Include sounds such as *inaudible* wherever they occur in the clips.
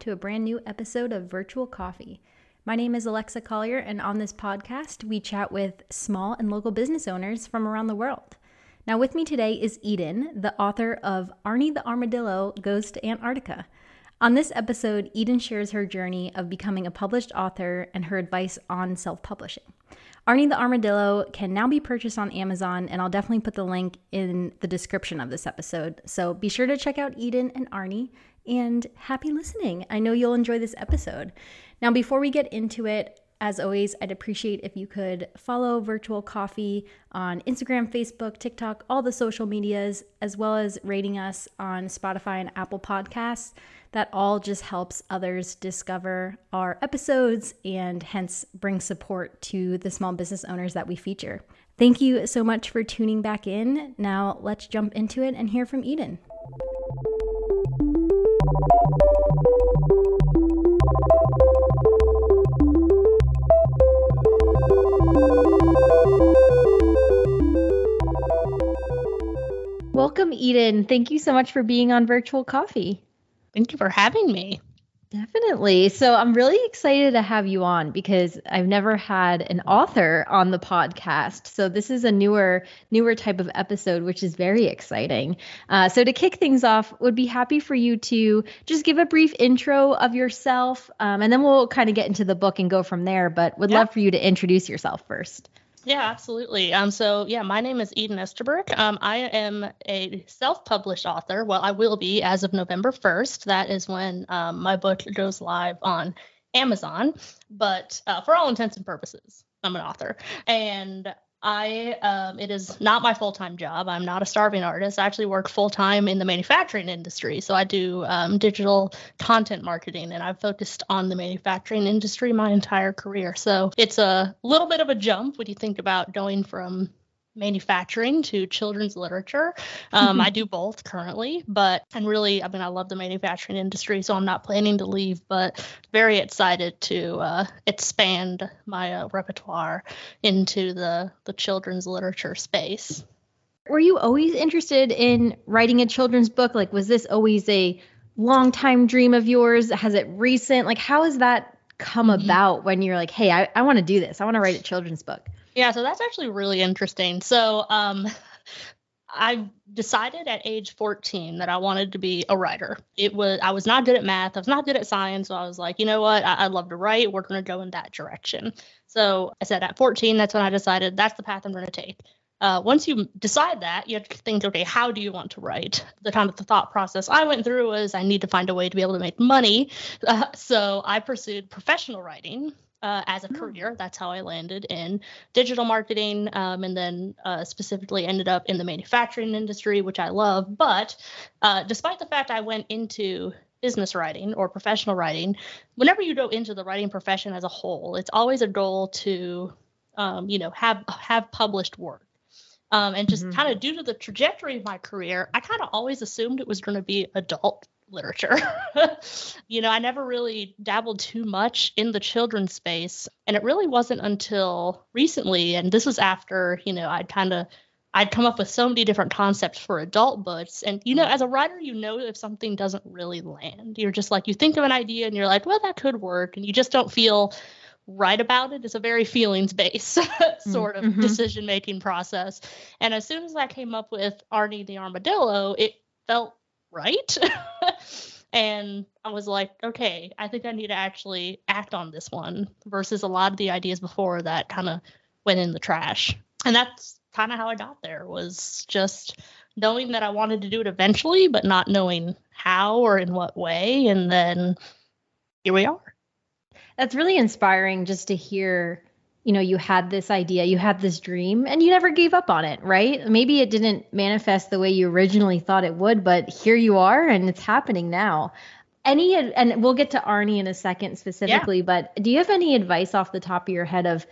to a brand new episode of Virtual Coffee. My name is Alexa Collier, and on this podcast, we chat with small and local business owners from around the world. Now, with me today is Eden, the author of Arnie the Armadillo Goes to Antarctica. On this episode, Eden shares her journey of becoming a published author and her advice on self publishing. Arnie the Armadillo can now be purchased on Amazon, and I'll definitely put the link in the description of this episode. So be sure to check out Eden and Arnie, and happy listening. I know you'll enjoy this episode. Now, before we get into it, as always, I'd appreciate if you could follow Virtual Coffee on Instagram, Facebook, TikTok, all the social medias, as well as rating us on Spotify and Apple Podcasts. That all just helps others discover our episodes and hence bring support to the small business owners that we feature. Thank you so much for tuning back in. Now, let's jump into it and hear from Eden. Welcome, Eden. Thank you so much for being on Virtual Coffee. Thank you for having me. Definitely. So I'm really excited to have you on because I've never had an author on the podcast. So this is a newer, newer type of episode, which is very exciting. Uh, so to kick things off, would be happy for you to just give a brief intro of yourself, um, and then we'll kind of get into the book and go from there. But would yeah. love for you to introduce yourself first. Yeah, absolutely. Um, so yeah, my name is Eden Estabrook. Um, I am a self-published author. Well, I will be as of November 1st. That is when um, my book goes live on Amazon. But uh, for all intents and purposes, I'm an author, and I um, it is not my full time job. I'm not a starving artist. I actually work full time in the manufacturing industry. So I do um, digital content marketing, and I've focused on the manufacturing industry my entire career. So it's a little bit of a jump when you think about going from manufacturing to children's literature. Um, I do both currently, but and really, I mean, I love the manufacturing industry, so I'm not planning to leave, but very excited to uh, expand my uh, repertoire into the the children's literature space. Were you always interested in writing a children's book? Like, was this always a long time dream of yours? Has it recent? Like, how has that come mm-hmm. about when you're like, hey, I, I want to do this. I want to write a children's book? Yeah, so that's actually really interesting. So, um, *laughs* I decided at age 14 that I wanted to be a writer. It was I was not good at math. I was not good at science. So I was like, you know what? I, would love to write. We're going to go in that direction. So I said at 14, that's when I decided that's the path I'm going to take. Uh, once you decide that, you have to think, okay, how do you want to write? The kind of the thought process I went through was I need to find a way to be able to make money. *laughs* Uh, so I pursued professional writing, uh, as a hmm. career. That's how I landed in digital marketing, um, and then uh, specifically ended up in the manufacturing industry, which I love. But uh, despite the fact I went into business writing or professional writing, whenever you go into the writing profession as a whole, it's always a goal to, um, you know, have have published work. Um, and just mm-hmm. kind of due to the trajectory of my career, I kind of always assumed it was going to be adult literature. *laughs* you know, I never really dabbled too much in the children's space. And it really wasn't until recently, and this was after, you know, I'd kind of I'd come up with so many different concepts for adult books. And you know, as a writer, you know if something doesn't really land. You're just like you think of an idea and you're like, well, that could work, and you just don't feel right about it. It's a very feelings based *laughs* sort of mm-hmm. decision making process. And as soon as I came up with Arnie the Armadillo, it felt right. *laughs* and I was like, okay, I think I need to actually act on this one versus a lot of the ideas before that kind of went in the trash. And that's kind of how I got there was just knowing that I wanted to do it eventually, but not knowing how or in what way. And then here we are. That's really inspiring just to hear you know you had this idea you had this dream and you never gave up on it right? Maybe it didn't manifest the way you originally thought it would but here you are and it's happening now. Any and we'll get to arnie in a second specifically yeah. but do you have any advice off the top of your head of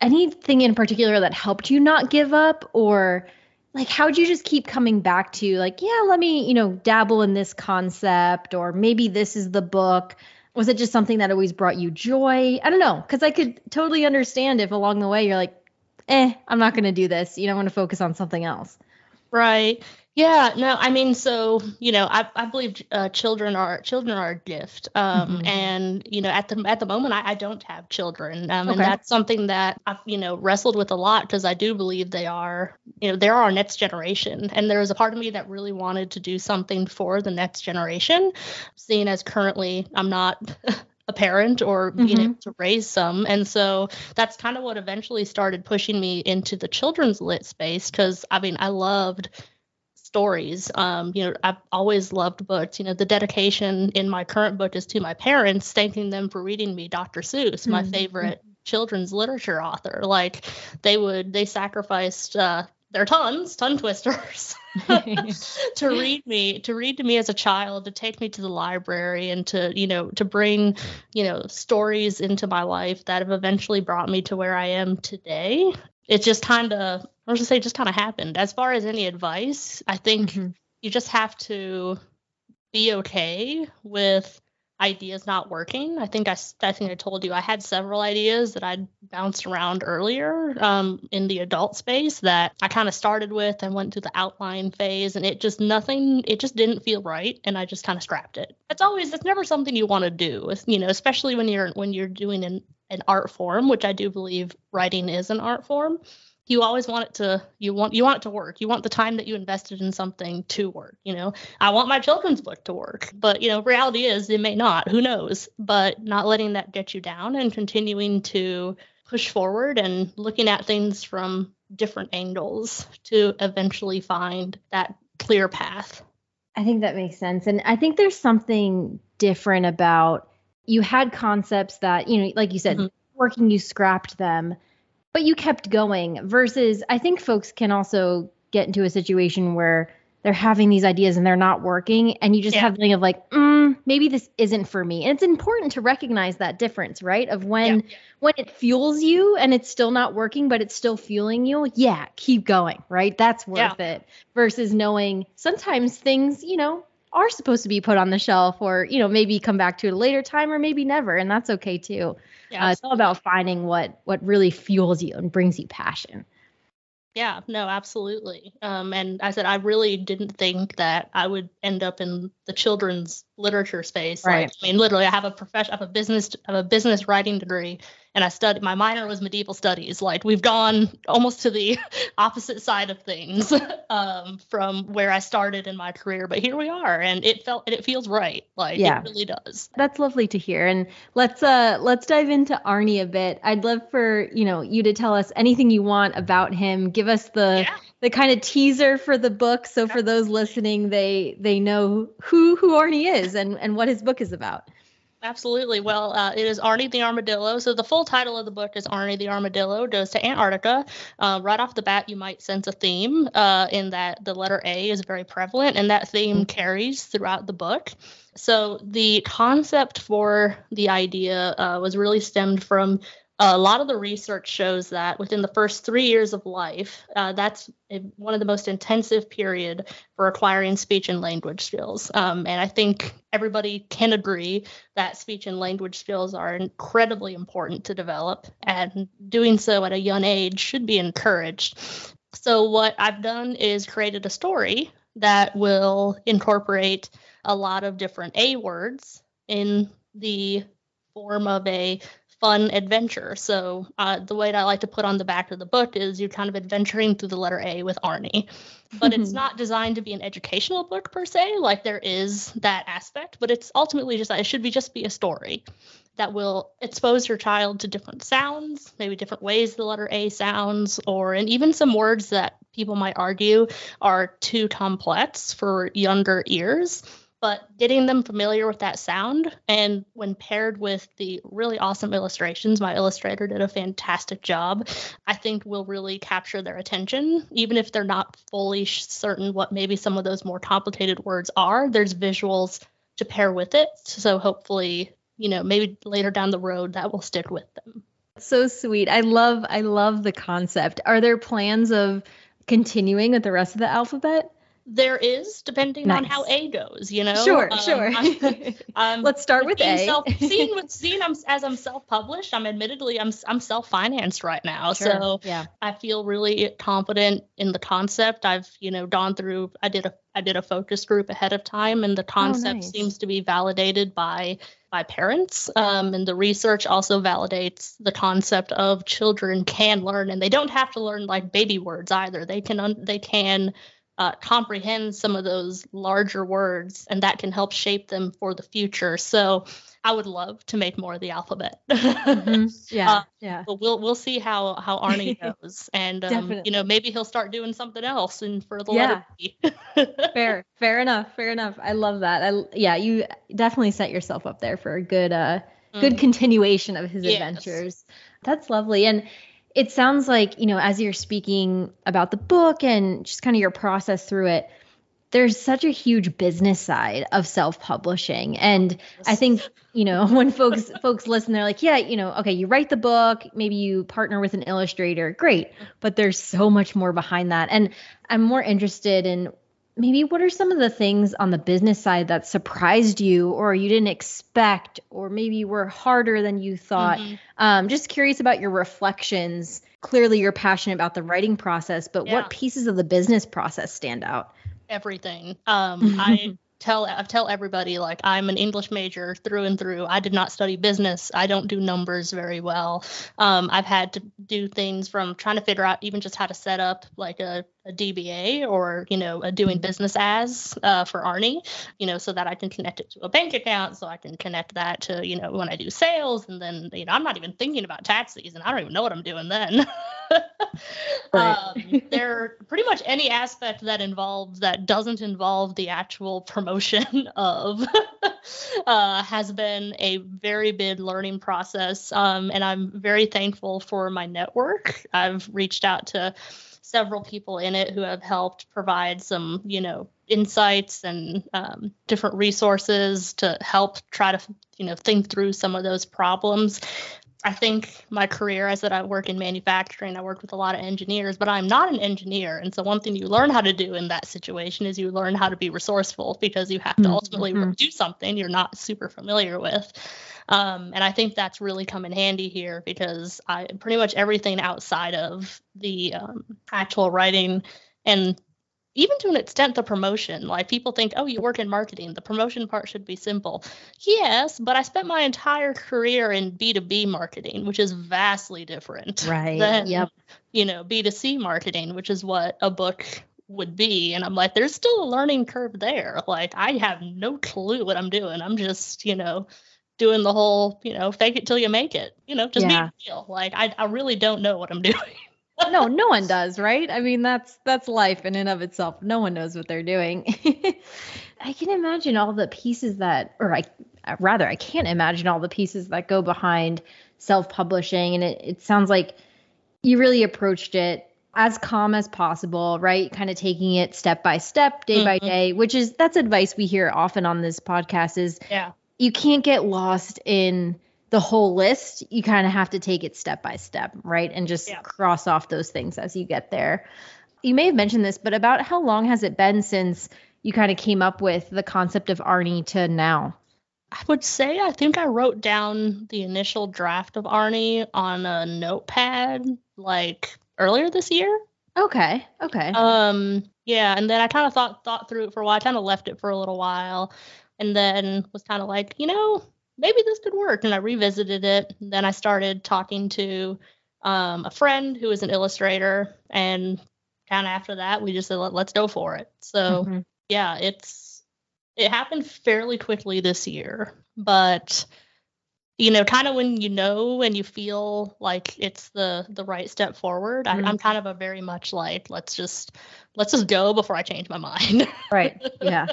anything in particular that helped you not give up? Or like how'd you just keep coming back to like yeah let me you know dabble in this concept or maybe this is the book was it just something that always brought you joy? I don't know, because I could totally understand if along the way you're like, eh, I'm not going to do this. You know, I'm going to focus on something else. Right. Yeah, no, I mean, so you know, I, I believe uh, children are children are a gift, um, mm-hmm. and you know, at the at the moment, I, I don't have children, um, okay. and that's something that I've you know wrestled with a lot because I do believe they are, you know, they're our next generation, and there was a part of me that really wanted to do something for the next generation, seeing as currently I'm not. *laughs* a parent or being mm-hmm. able to raise some. And so that's kind of what eventually started pushing me into the children's lit space because I mean, I loved stories. Um, you know, I've always loved books. You know, the dedication in my current book is to my parents, thanking them for reading me Dr. Seuss, my mm-hmm. favorite children's literature author. Like they would, they sacrificed uh, their tons, tongue twisters, *laughs* to read me, to read to me as a child, to take me to the library, and to you know to bring you know stories into my life that have eventually brought me to where I am today. It just kind of I was gonna say just kind of happened. As far as any advice, I think mm-hmm. you just have to be okay with ideas not working. I think I, I think I told you I had several ideas that I'd bounced around earlier um, in the adult space that I kind of started with and went through the outline phase, and it just nothing. It just didn't feel right, and I just kind of scrapped it. It's always it's never something you want to do, you know, especially when you're when you're doing an an art form, which I do believe writing is an art form. You always want it to you want you want it to work. You want the time that you invested in something to work you know? I want my children's book to work but you know reality is it may not. Who knows? But not letting that get you down and continuing to push forward and looking at things from different angles to eventually find that clear path. I think that makes sense. And i think there's something different about you had concepts that you know like you said mm-hmm. working you scrapped them but you kept going versus I think folks can also get into a situation where they're having these ideas and they're not working and you just yeah. have the thing of like mm, maybe this isn't for me and it's important to recognize that difference right of when yeah. when it fuels you and it's still not working but it's still fueling you yeah keep going right that's worth yeah. it versus knowing sometimes things you know are supposed to be put on the shelf or you know maybe come back to it a later time or maybe never and that's okay too. Yeah, uh, it's all about finding what what really fuels you and brings you passion. Yeah no absolutely. Um, and i said i really didn't think that i would end up in the children's literature space. Right. Like, i mean literally i have a profession i have a business I have a business writing degree and I studied my minor was medieval studies. Like we've gone almost to the *laughs* opposite side of things *laughs* um, from where I started in my career, but here we are, and it felt and it feels right. Like yeah. it really does. That's lovely to hear. And let's uh let's dive into Arnie a bit. I'd love for you know you to tell us anything you want about him. Give us the yeah the kind of teaser for the book so for those listening they they know who who Arnie is and and what his book is about. Absolutely. Well, uh, it is Arnie the Armadillo. So the full title of the book is Arnie the Armadillo Goes to Antarctica. Uh, right off the bat, you might sense a theme uh, in that the letter A is very prevalent, and that theme carries throughout the book. So the concept for the idea uh, was really stemmed from a lot of the research shows that within the first three years of life, uh, that's one of the most intensive period for acquiring speech and language skills. Um, and I think everybody can agree that speech and language skills are incredibly important to develop, and doing so at a young age should be encouraged. So what I've done is created a story that will incorporate a lot of different A words in the form of a fun adventure. So uh, the way that I like to put on the back of the book is you're kind of adventuring through the letter A with Arnie. But it's not designed to be an educational book per se, like there is that aspect, but it's ultimately just it should be just be a story that will expose your child to different sounds, maybe different ways the letter A sounds, or and even some words that people might argue are too complex for younger ears but getting them familiar with that sound and when paired with the really awesome illustrations my illustrator did a fantastic job i think will really capture their attention. Even if they're not fully certain what maybe some of those more complicated words are there's visuals to pair with it. So hopefully you know maybe later down the road that will stick with them. So sweet. I love i love the concept. Are there plans of continuing with the rest of the alphabet There is, depending nice. on how A goes, you know. Sure, um, sure. *laughs* I'm, I'm, Let's start with A. Self, *laughs* seeing with seeing I'm, as I'm self-published, I'm admittedly I'm I'm self-financed right now, sure. so yeah. I feel really confident in the concept. I've you know gone through. I did a I did a focus group ahead of time, and the oh, concept oh, nice. seems to be validated by by parents. Um, and the research also validates the concept of children can learn, and they don't have to learn like baby words either. They can un- they can uh, comprehend some of those larger words, and that can help shape them for the future. So I would love to make more of the alphabet. *laughs* mm-hmm. Yeah, uh, yeah. But we'll we'll see how how Arnie *laughs* goes, and um, you know maybe he'll start doing something else and for the yeah. *laughs* fair, fair enough, fair enough. I love that. I yeah, you definitely set yourself up there for a good uh good mm. continuation of his yes. adventures. That's lovely, and it sounds like, you know, as you're speaking about the book and just kind of your process through it, there's such a huge business side of self-publishing. And i think you know when folks *laughs* folks listen they're like yeah you know okay you write the book maybe you partner with an illustrator great. But there's so much more behind that. And i'm more interested in maybe what are some of the things on the business side that surprised you or you didn't expect or maybe were harder than you thought mm-hmm. um, just curious about your reflections clearly you're passionate about the writing process but yeah. what pieces of the business process stand out everything um, *laughs* i tell I tell everybody like I'm an English major through and through. I did not study business. I don't do numbers very well. Um, I've had to do things from trying to figure out even just how to set up like a a DBA or you know a doing business as uh, for Arnie, you know, so that I can connect it to a bank account, so I can connect that to you know when I do sales, and then you know I'm not even thinking about tax season. I don't even know what I'm doing then. *laughs* um, there pretty much any aspect that involves that doesn't involve the actual promotion *laughs* of *laughs* uh, has been a very big learning process, um, and I'm very thankful for my network. I've reached out to several people in it who have helped provide some, you know, insights and um, different resources to help try to, you know, think through some of those problems. I think my career I said I work in manufacturing, I work with a lot of engineers, but I'm not an engineer. And so one thing you learn how to do in that situation is you learn how to be resourceful because you have to mm-hmm. ultimately mm-hmm. do something you're not super familiar with. Um, and I think that's really come in handy here because I pretty much everything outside of the um, actual writing and even to an extent the promotion like people think oh you work in marketing the promotion part should be simple yes but i spent my entire career in b2b marketing which is vastly different right than yep. you know b2c marketing which is what a book would be and i'm like there's still a learning curve there like i have no clue what i'm doing i'm just you know doing the whole, you know, fake it till you make it. You know, just yeah. be real. Like I, I really don't know what I'm *laughs* doing. No, no one does, right? I mean, that's that's life in and of itself. No one knows what they're doing. *laughs* I can imagine all the pieces that, or I rather, I can't imagine all the pieces that go behind self-publishing. And it, it sounds like you really approached it as calm as possible, right? Kind of taking it step by step, day mm-hmm. by day, which is that's advice we hear often on this podcast is yeah you can't get lost in the whole list. You kind of have to take it step by step, right? And just yeah. cross off those things as you get there. You may have mentioned this, but about how long has it been since you kind of came up with the concept of Arnie to now? I would say I think I wrote down the initial draft of Arnie on a notepad like earlier this year. Okay. Okay. Um yeah, and then I kind of thought thought through it for a while. I kind of left it for a little while and then was kind of like, you know, maybe this could work. And I revisited it. Then I started talking to um, a friend who is an illustrator, and kind of after that, we just said, Let, us go for it. So mm-hmm. yeah, it's it happened fairly quickly this year, but you know, kind of when you know and you feel like it's the the right step forward. Mm-hmm. I, I'm kind of a very much like let's just let's just go before I change my mind. *laughs* right. Yeah.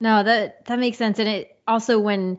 No, that that makes sense. And it also when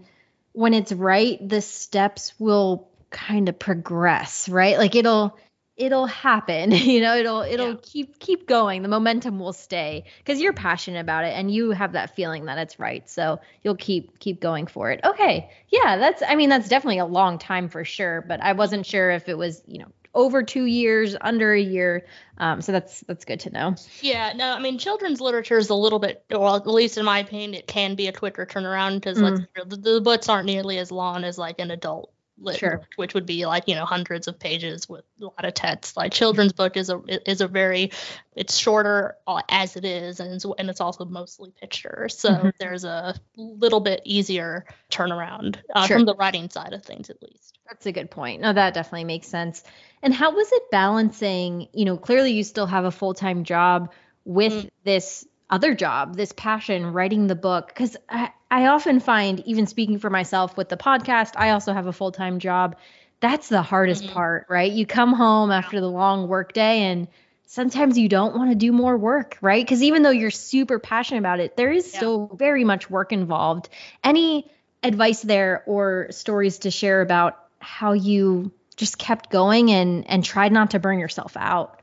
when it's right, the steps will kind of progress, right? Like it'll it'll happen *laughs* you know it'll it'll yeah. keep keep going the momentum will stay because you're passionate about it and you have that feeling that it's right so you'll keep keep going for it okay yeah that's i mean that's definitely a long time for sure but i wasn't sure if it was you know over two years, under a year. Um, so that's that's good to know. Yeah, no, I mean children's literature is a little bit, well, at least in my opinion, it can be a quicker turnaround because mm. like the, the books aren't nearly as long as like an adult lit sure. which would be like you know hundreds of pages with a lot of text. Like children's book is a is a very it's shorter uh, as it is, and it's, and it's also mostly pictures, so mm-hmm. there's a little bit easier turnaround uh, sure. from the writing side of things, at least. That's a good point. No, that definitely makes sense. And how was it balancing? You know, clearly you still have a full time job with mm. this other job, this passion, writing the book. Because I, I often find, even speaking for myself with the podcast, I also have a full time job. That's the hardest mm-hmm. part, right? You come home after the long workday and sometimes you don't want to do more work, right? Because even though you're super passionate about it, there is yeah. still very much work involved. Any advice there or stories to share about how you just kept going and and tried not to burn yourself out?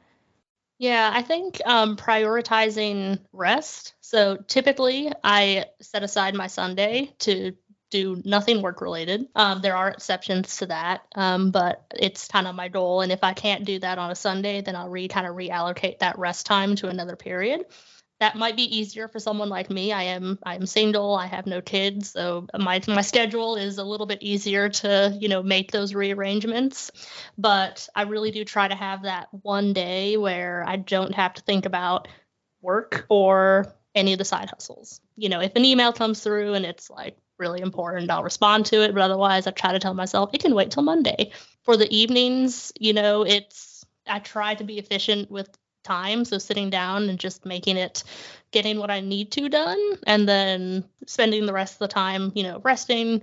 Yeah, I think um, prioritizing rest. So typically, I set aside my Sunday to do nothing work related. Um, there are exceptions to that, um, but it's kind of my goal. And if I can't do that on a Sunday, then I'll re kind of reallocate that rest time to another period that might be easier for someone like me. I am I am single. I have no kids, so my my schedule is a little bit easier to you know make those rearrangements. But I really do try to have that one day where I don't have to think about work or any of the side hustles. You know, if an email comes through and it's like really important, I'll respond to it. But otherwise, I try to tell myself it can wait till Monday. For the evenings, you know, it's I try to be efficient with time. So sitting down and just making it, getting what I need to done, and then spending the rest of the time, you know, resting,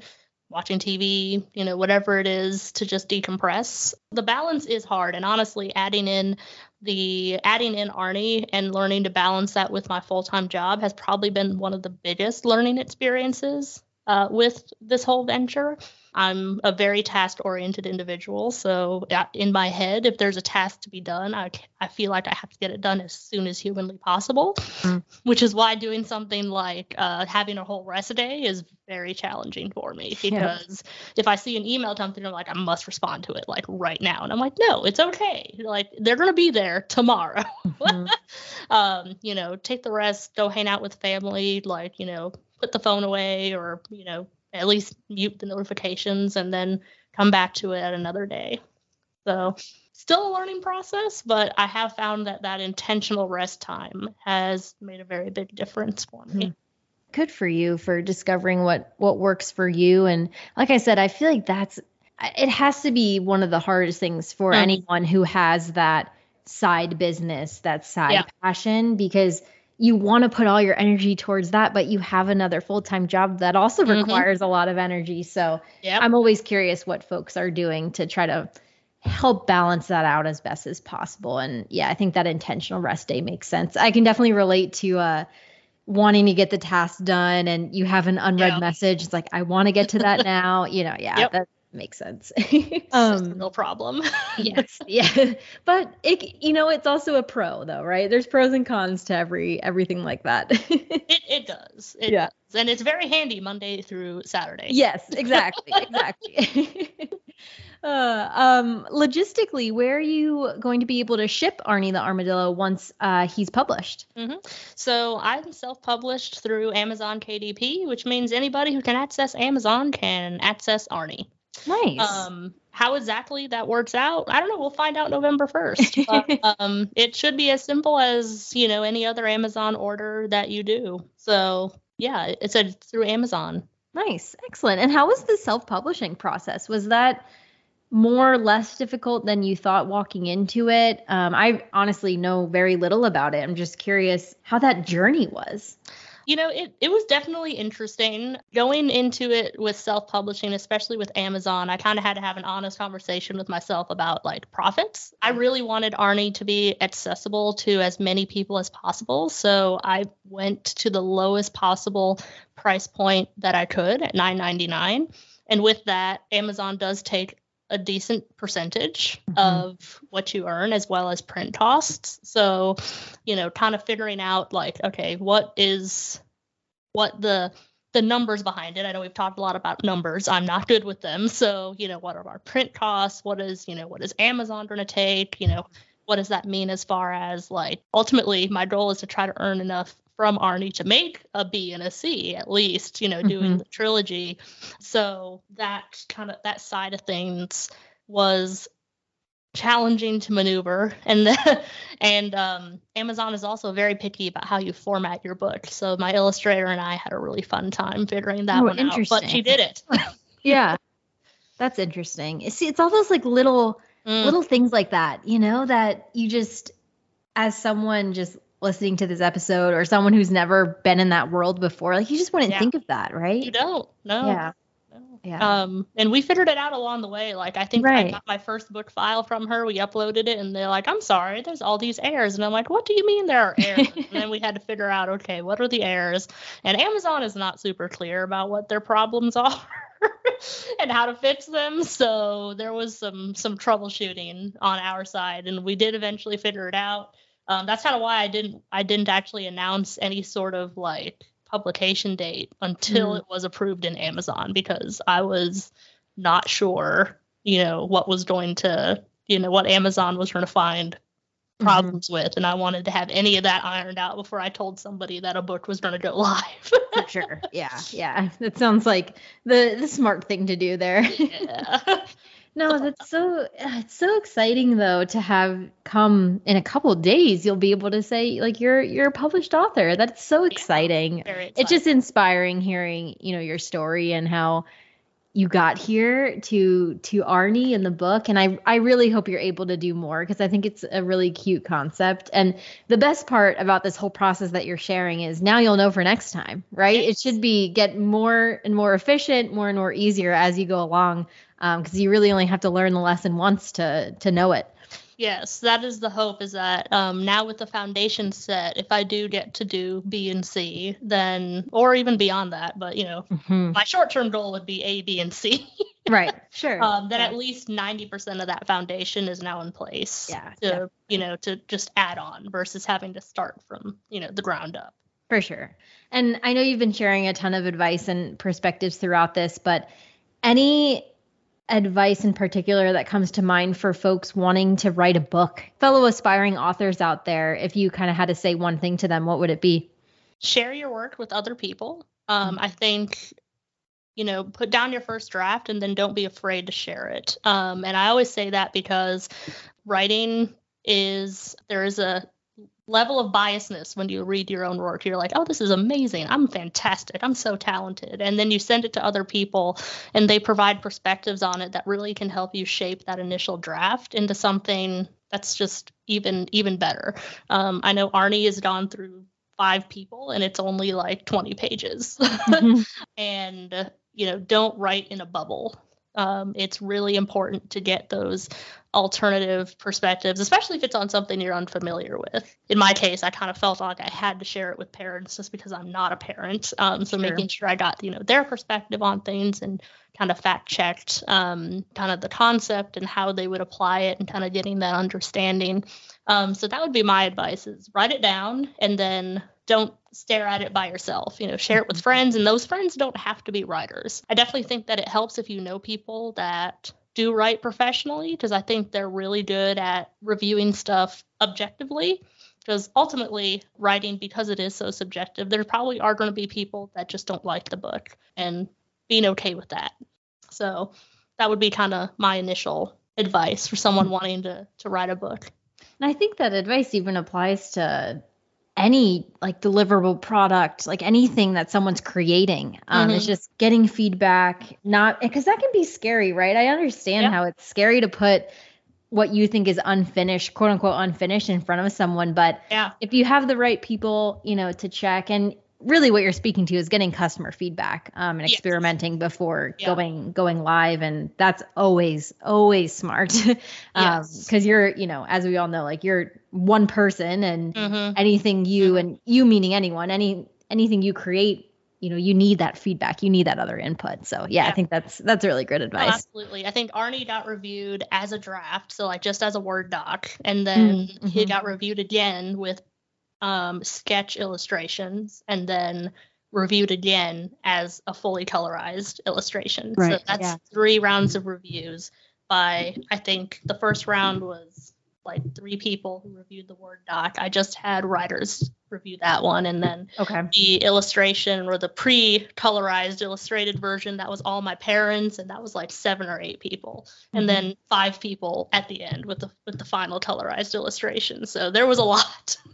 watching TV, you know, whatever it is to just decompress. The balance is hard. And honestly, adding in the adding in Arnie and learning to balance that with my full time job has probably been one of the biggest learning experiences uh, with this whole venture. I'm a very task oriented individual. So, in my head, if there's a task to be done, I, I feel like I have to get it done as soon as humanly possible, mm. which is why doing something like uh, having a whole rest day is very challenging for me because yeah. if I see an email come through, I'm like, I must respond to it like right now. And I'm like, no, it's okay. Like, they're going to be there tomorrow. Mm-hmm. *laughs* um, you know, take the rest, go hang out with family, like, you know, put the phone away or, you know, at least mute the notifications and then come back to it at another day. So, still a learning process, but I have found that that intentional rest time has made a very big difference for me. Hmm. Good for you for discovering what what works for you and like I said, I feel like that's it has to be one of the hardest things for mm. anyone who has that side business, that side yeah. passion because you want to put all your energy towards that, but you have another full time job that also mm-hmm. requires a lot of energy. So yep. I'm always curious what folks are doing to try to help balance that out as best as possible. And yeah, I think that intentional rest day makes sense. I can definitely relate to uh, wanting to get the task done and you have an unread message. It's like, I want to get to that *laughs* now. You know, yeah, yep. that, makes sense. *laughs* um, no problem. *laughs* yes, yeah, but it, you know, it's also a pro though, right? There's pros and cons to every everything like that. *laughs* it it does. It yeah, does. and it's very handy Monday through Saturday. Yes, exactly, exactly. uh, um, logistically, where are you going to be able to ship Arnie the Armadillo once uh, he's published? Mm-hmm. So I'm self-published through Amazon KDP, which means anybody who can access Amazon can access Arnie. Nice. Um, how exactly that works out, I don't know. We'll find out November 1st. But, *laughs* um, it should be as simple as, you know, any other Amazon order that you do. So, yeah, it's a, through Amazon. Nice. Excellent. And how was the self publishing process? Was that more or less difficult than you thought walking into it? Um, I honestly know very little about it. I'm just curious how that journey was you know, it, it was definitely interesting going into it with self publishing, especially with Amazon. I kind of had to have an honest conversation with myself about like profits. I mm-hmm. really wanted Arnie to be accessible to as many people as possible. So I went to the lowest possible price point that I could at $9.99. And with that, Amazon does take a decent percentage mm-hmm. of what you earn as well as print costs. So, you know, kind of figuring out like, okay, what is what the the numbers behind it. I know we've talked a lot about numbers. I'm not good with them. So, you know, what are our print costs? What is, you know, what is Amazon going to take? You know, what does that mean as far as like ultimately my goal is to try to earn enough from Arnie to make a B and a C at least, you know, doing mm-hmm. the trilogy. So that kind of that side of things was challenging to maneuver and the, *laughs* and um, amazon is also very picky about how you format your book so my illustrator and i had a really fun time figuring that oh, one out but she did it *laughs* yeah that's interesting see it's all those like little mm. little things like that you know that you just as someone just listening to this episode or someone who's never been in that world before like you just wouldn't yeah. think of that right you don't no yeah yeah. Um, and we figured it out along the way. Like I think right. I got my first book file from her. We uploaded it, and they're like, "I'm sorry, there's all these errors." And I'm like, "What do you mean there are *laughs* errors?" and then we had to figure out, okay, what are the errors? And Amazon is not super clear about what their problems are. *laughs* and how to fix them. So there was some some troubleshooting on our side, and we did eventually figure it out. Um, that's kind of why I didn't I didn't actually announce any sort of like publication date until mm. it was approved in Amazon because I was not sure, you know, what was going to, you know, what Amazon was going to find problems mm-hmm. with and I wanted to have any of that ironed out before I told somebody that a book was going to go *laughs* live. For sure. Yeah. Yeah. That sounds like the the smart thing to do there. *laughs* Yeah. No, that's so uh, it's so exciting though to have come in a couple days you'll be able to say like you're you're a published author. That's so exciting. Yeah, it's just inspiring hearing, you know, your story and how you got here to to Arnie in the book and I I really hope you're able to do more because I think it's a really cute concept. And the best part about this whole process that you're sharing is now you'll know for next time right? It should be get more and more efficient more and more easier as you go along because um, you really only have to learn the lesson once to to know it Yes, that is the hope. Is that um, now with the foundation set, if I do get to do B and C, then or even beyond that, but you know, mm-hmm. my short-term goal would be A, B, and C. *laughs* right. Sure. Um, then yeah. at least ninety percent of that foundation is now in place. Yeah. To you know to just add on versus having to start from you know the ground up. For sure. And I know you've been sharing a ton of advice and perspectives throughout this, but any advice in particular that comes to mind for folks wanting to write a book? Fellow aspiring authors out there, if you kind of had to say one thing to them, what would it be? Share your work with other people. Um, mm-hmm. I think, you know, put down your first draft and then don't be afraid to share it. Um, and I always say that because writing is there is a level of biasness when you read your own work. You're like, oh, this is amazing. I'm fantastic. I'm so talented. And then you send it to other people and they provide perspectives on it that really can help you shape that initial draft into something that's just even even better. Um, I know Arnie has gone through five people and it's only like 20 pages. *laughs* Mm-hmm. and you know, don't write in a bubble. Um, it's really important to get those alternative perspectives, especially if it's on something you're unfamiliar with. In my case, I kind of felt like I had to share it with parents just because I'm not a parent. Um, so sure. making sure I got you know their perspective on things and kind of fact checked um, kind of the concept and how they would apply it and kind of getting that understanding. Um, so that would be my advice: is write it down and then don't stare at it by yourself. You know, share it with mm-hmm. friends, and those friends don't have to be writers. I definitely think that it helps if you know people that do write professionally because I think they're really good at reviewing stuff objectively. Because ultimately, writing, because it is so subjective, there probably are going to be people that just don't like the book and being okay with that. So that would be kind of my initial advice for someone wanting to, to write a book. And I think that advice even applies to any like deliverable product, like anything that someone's creating. Um, mm-hmm. It's just getting feedback, not because that can be scary, right? I understand yeah. how it's scary to put what you think is unfinished, quote unquote unfinished in front of someone. But yeah. if you have the right people, you know, to check and really what you're speaking to is getting customer feedback um, and yes. experimenting before yeah. going going live and that's always always smart *laughs* um, because yes. you're you know as we all know like you're one person and mm-hmm. anything you mm-hmm. and you meaning anyone any anything you create you know you need that feedback you need that other input so yeah, yeah. i think that's that's really good advice oh, absolutely i think arnie got reviewed as a draft so like just as a word doc and then mm-hmm. he got reviewed again with um, sketch illustrations and then reviewed again as a fully colorized illustration. Right, So that's yeah. three rounds of reviews by I think the first round was like three people who reviewed the Word doc. I just had writers review that one and then Okay. the illustration or the pre-colorized illustrated version that was all my parents and that was like seven or eight people and Mhm. then five people at the end with the with the final colorized illustration so there was a lot *laughs*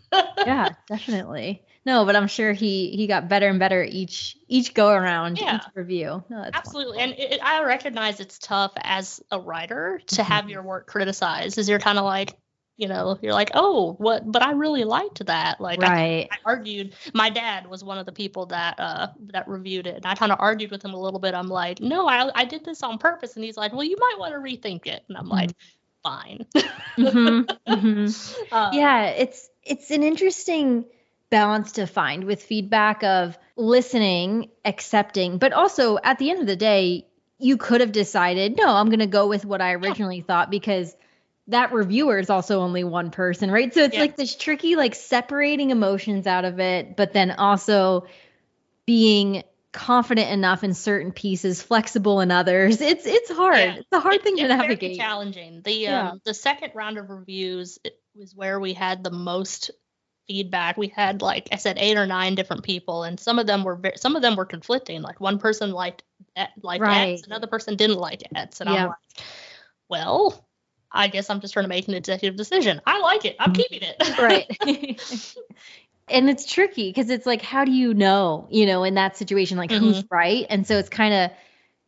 yeah, *laughs* definitely. No, but I'm sure he he got better and better each each go around, Yeah. each review. No, absolutely wonderful. and it, I recognize it's tough as a writer to have Mhm. your work criticized as you're kind of like you know you're like oh what but I really liked that like I right. I argued. My dad was one of the people that uh that reviewed it, and I kind of argued with him a little bit. I'm like, no, I I did this on purpose, and he's like, well, you might want to rethink it, and I'm like, fine. Mhm, mhm. Uh, yeah it's it's an interesting balance to find with feedback of listening accepting but also at the end of the day you could have decided no i'm going to go with what i originally thought because that reviewer is also only one person right so it's Yeah. like this tricky like separating emotions out of it but then also being confident enough in certain pieces flexible in others it's it's hard Yeah. it's a hard thing to navigate challenging. The Yeah. um the second round of reviews it was where we had the most feedback. We had like I said eight or nine different people, and some of them were very, some of them were conflicting. Like one person liked liked Right. X, another person didn't like X, and Yeah. I'm like, well. I guess I'm just trying to make an executive decision. I like it. I'm keeping it. right *laughs* *laughs* and it's tricky because it's like how do you know you know in that situation like who's Mm-hmm. right and so it's kind of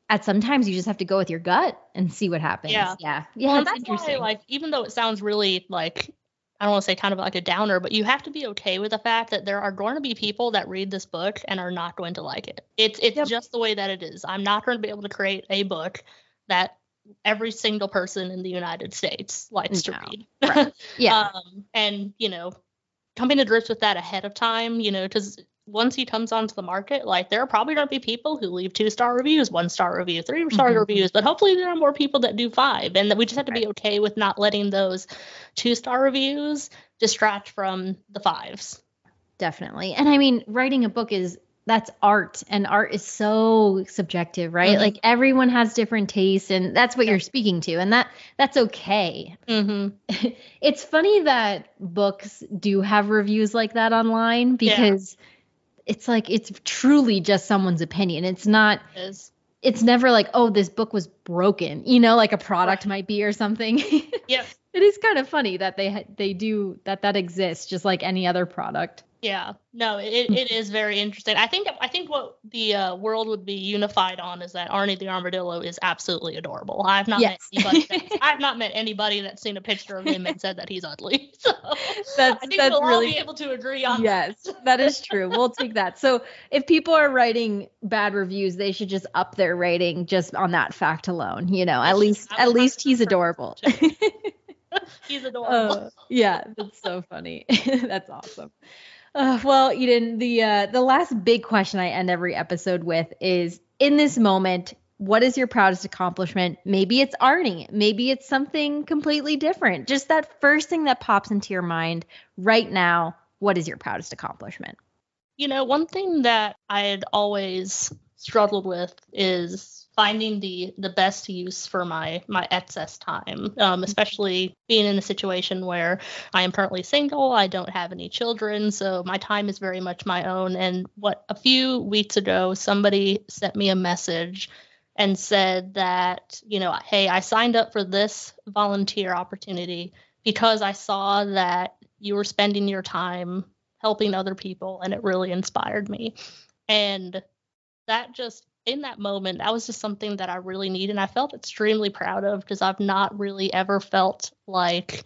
at sometimes you just have to go with your gut and see what happens Yeah. yeah yeah Well, that's why, interesting like, even though it sounds really like I don't want to say kind of like a downer, but you have to be okay with the fact that there are going to be people that read this book and are not going to like it. It's it's Yep. just the way that it is. I'm not going to be able to create a book that every single person in the United States likes to read. Right. *laughs* yeah Um, and you know, coming to grips with that ahead of time, you know, because once he comes onto the market, like there are probably going to be people who leave two star reviews, one star review, three star Mhm. reviews, but hopefully there are more people that do five, and that we just have to be okay with not letting those two star reviews distract from the fives. definitely and i mean writing a book is that's art and art is so subjective right Mhm. like everyone has different tastes and that's what Yeah. you're speaking to and that that's okay Mm-hmm. *laughs* it's funny that books do have reviews like that online Yeah. because it's like it's truly just someone's opinion. It's not it's never like, oh, this book was broken, you know, like a product Right. might be or something. *laughs* yep. it is kind of funny that they ha- they do that that exists just like any other product. Yeah, no, it, it is very interesting. I think I think what the uh, world would be unified on is that Arnie the armadillo is absolutely adorable. I've not Yes. met anybody. That's, *laughs* I've not met anybody that's seen a picture of him and said that he's ugly. *laughs* So That's- I think that's we'll all really- be able to agree on. Yes, *laughs* that is true. We'll take that. So if people are writing bad reviews, they should just up their rating just on that fact alone. You know, at least at least he's adorable. He's adorable. Uh, yeah, that's so funny. that's awesome. Uh, well, Eden, the uh, the last big question I end every episode with is: in this moment, what is your proudest accomplishment? Maybe it's Arnie. Maybe it's something completely different. Just that first thing that pops into your mind right now. What is your proudest accomplishment? You know, one thing that I had always struggled with is finding the the best use for my my excess time, um, especially being in a situation where I am currently single. I don't have any children, so my time is very much my own. And what a few weeks ago, somebody sent me a message and said that you know, hey, I signed up for this volunteer opportunity because I saw that you were spending your time helping other people and it really inspired me and that just in that moment that was just something that i really need and i felt extremely proud of because i've not really ever felt like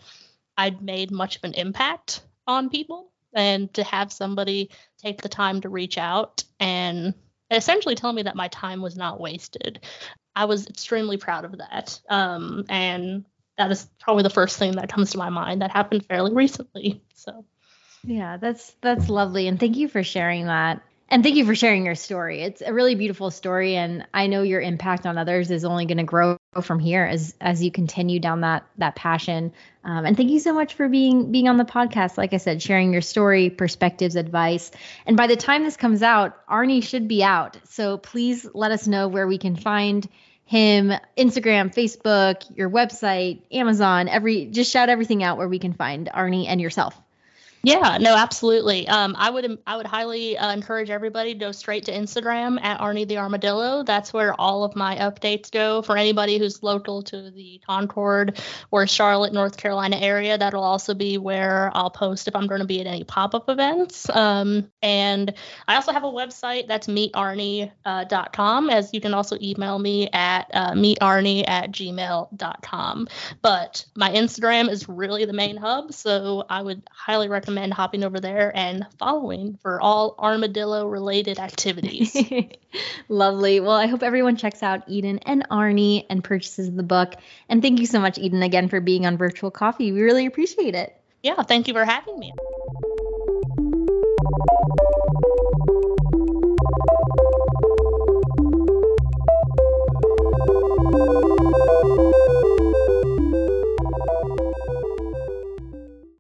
i'd made much of an impact on people. And to have somebody take the time to reach out and essentially tell me that my time was not wasted i was extremely proud of that. Um, and that is probably the first thing that comes to my mind that happened fairly recently so. Yeah, that's that's lovely, and thank you for sharing that. And thank you for sharing your story. It's a really beautiful story, and I know your impact on others is only going to grow from here as as you continue down that that passion. Um, and thank you so much for being being on the podcast. Like I said, sharing your story, perspectives, advice. And by the time this comes out, Arnie should be out. So please let us know where we can find him Instagram, Facebook, your website, Amazon, every just shout everything out where we can find Arnie and yourself. Yeah, no, absolutely. Um, I would I would highly uh, encourage everybody to go straight to Instagram at Arnie the Armadillo. That's where all of my updates go. For anybody who's local to the Concord or Charlotte, North Carolina area, that'll also be where I'll post if I'm going to be at any pop up events. Um, and I also have a website that's meetarnie.com, uh, as you can also email me at uh, meetarnie at gmail.com. But my Instagram is really the main hub, so I would highly recommend recommend hopping over there and following for all armadillo related activities. *laughs* Lovely. Well, I hope everyone checks out Eden and Arnie and purchases the book. And thank you so much, Eden, again for being on Virtual Coffee. We really appreciate it. Yeah, thank you for having me.